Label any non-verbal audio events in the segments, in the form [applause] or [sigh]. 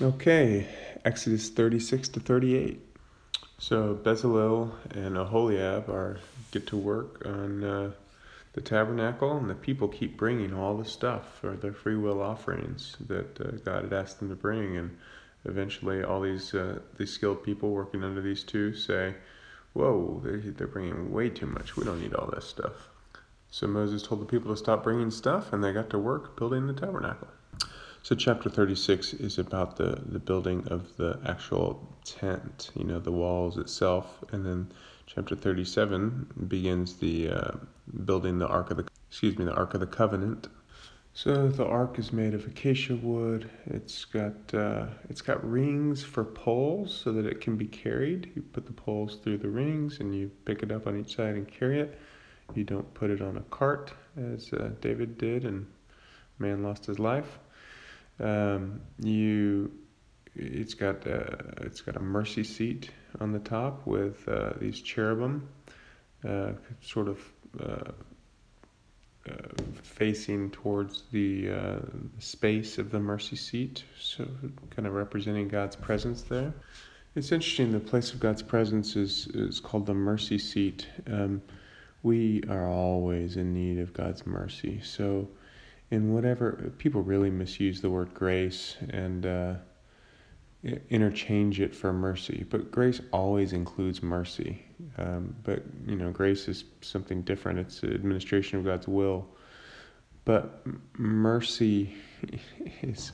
Okay, Exodus 36 to 38. So Bezalel and Aholiab are get to work on uh, the tabernacle, and the people keep bringing all the stuff for their free will offerings that uh, God had asked them to bring. And eventually, all these uh, these skilled people working under these two say, "Whoa, they're, they're bringing way too much. We don't need all this stuff." So Moses told the people to stop bringing stuff, and they got to work building the tabernacle. So chapter 36 is about the, the building of the actual tent, you know, the walls itself, and then chapter 37 begins the uh, building the ark of the excuse me the ark of the covenant. So the ark is made of acacia wood. It's got uh, it's got rings for poles so that it can be carried. You put the poles through the rings and you pick it up on each side and carry it. You don't put it on a cart as uh, David did, and man lost his life. Um, you, it's got uh, it's got a mercy seat on the top with uh, these cherubim, uh, sort of. Uh, uh, facing towards the uh, space of the mercy seat, so kind of representing God's presence there. It's interesting. The place of God's presence is is called the mercy seat. Um, we are always in need of God's mercy. So, in whatever people really misuse the word grace and uh, interchange it for mercy, but grace always includes mercy. Um, but you know, grace is something different. It's the administration of God's will. But mercy [laughs] is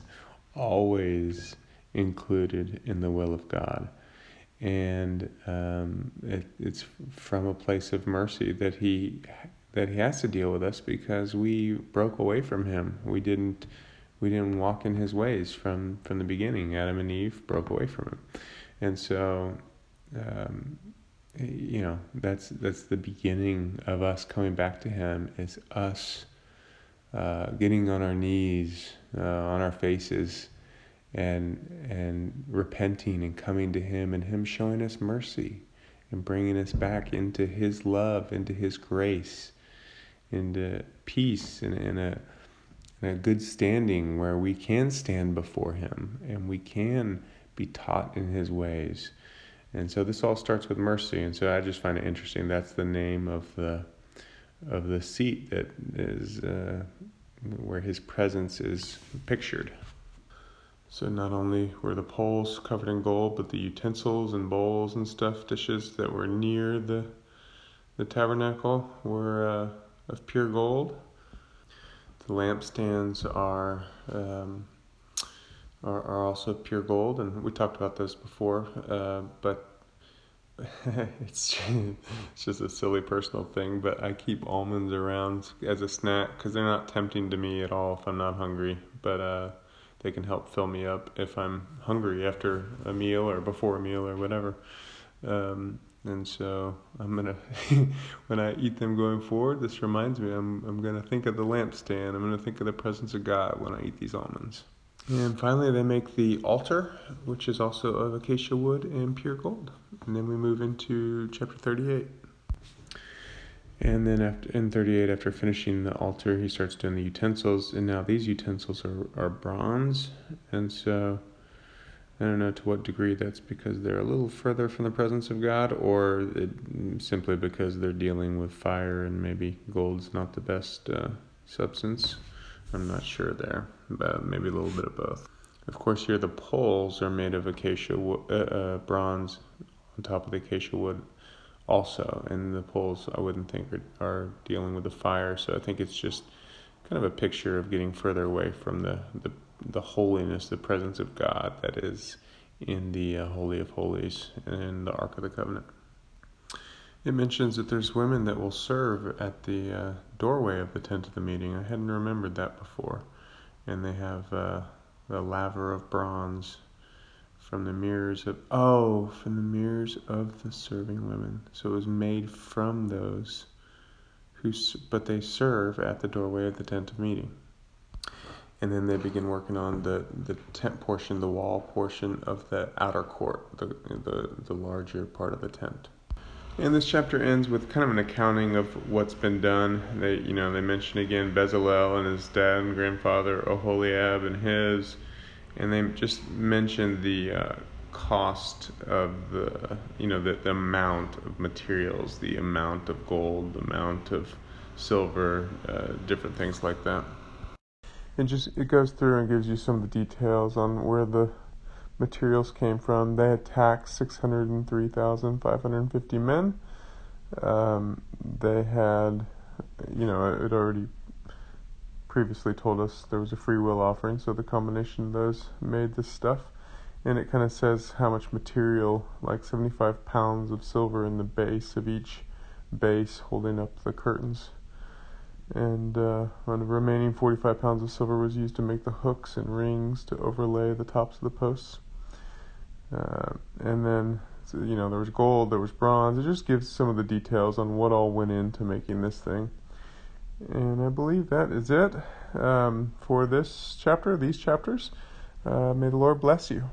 always included in the will of God and um, it, it's from a place of mercy that he that he has to deal with us because we broke away from him. We didn't we didn't walk in his ways from from the beginning. Adam and Eve broke away from him, and so um, you know that's that's the beginning of us coming back to him. Is us uh, getting on our knees, uh, on our faces and and repenting and coming to him and him showing us mercy and bringing us back into his love into his grace into peace and, and a, a good standing where we can stand before him and we can be taught in his ways. And so this all starts with mercy. And so i just find it interesting. That's the name of the of the seat that is uh, where his presence is pictured. So not only were the poles covered in gold, but the utensils and bowls and stuff, dishes that were near the the tabernacle were uh, of pure gold. The lampstands are, um, are are also pure gold, and we talked about those before. Uh, but [laughs] it's it's just a silly personal thing. But I keep almonds around as a snack because they're not tempting to me at all if I'm not hungry. But uh, they can help fill me up if I'm hungry after a meal or before a meal or whatever. Um, and so I'm gonna, [laughs] when I eat them going forward, this reminds me I'm I'm gonna think of the lampstand. I'm gonna think of the presence of God when I eat these almonds. And finally, they make the altar, which is also of acacia wood and pure gold. And then we move into chapter 38. And then after in 38, after finishing the altar, he starts doing the utensils. And now these utensils are, are bronze. And so I don't know to what degree that's because they're a little further from the presence of God or it, simply because they're dealing with fire and maybe gold's not the best uh, substance. I'm not sure there, but maybe a little bit of both. Of course, here the poles are made of acacia wo- uh, uh, bronze on top of the acacia wood also, and the poles I wouldn't think are, are dealing with the fire. So I think it's just kind of a picture of getting further away from the the, the holiness, the presence of God that is in the uh, holy of holies and in the Ark of the Covenant. It mentions that there's women that will serve at the uh, doorway of the tent of the meeting. I hadn't remembered that before, and they have uh, the laver of bronze from the mirrors of oh from the mirrors of the serving women so it was made from those who but they serve at the doorway of the tent of meeting and then they begin working on the the tent portion the wall portion of the outer court the the, the larger part of the tent and this chapter ends with kind of an accounting of what's been done. They, you know, they mention again Bezalel and his dad and grandfather, Oholiab and his, and they just mention the uh, cost of the you know the, the amount of materials, the amount of gold, the amount of silver, uh, different things like that. It just it goes through and gives you some of the details on where the materials came from. They attacked 603,550 men. Um, they had, you know, it already previously told us there was a free will offering, so the combination of those made this stuff. And it kind of says how much material, like 75 pounds of silver in the base of each base holding up the curtains. And uh, the remaining 45 pounds of silver was used to make the hooks and rings to overlay the tops of the posts. Uh, and then, you know, there was gold, there was bronze. It just gives some of the details on what all went into making this thing. And I believe that is it um, for this chapter, these chapters. Uh, may the Lord bless you.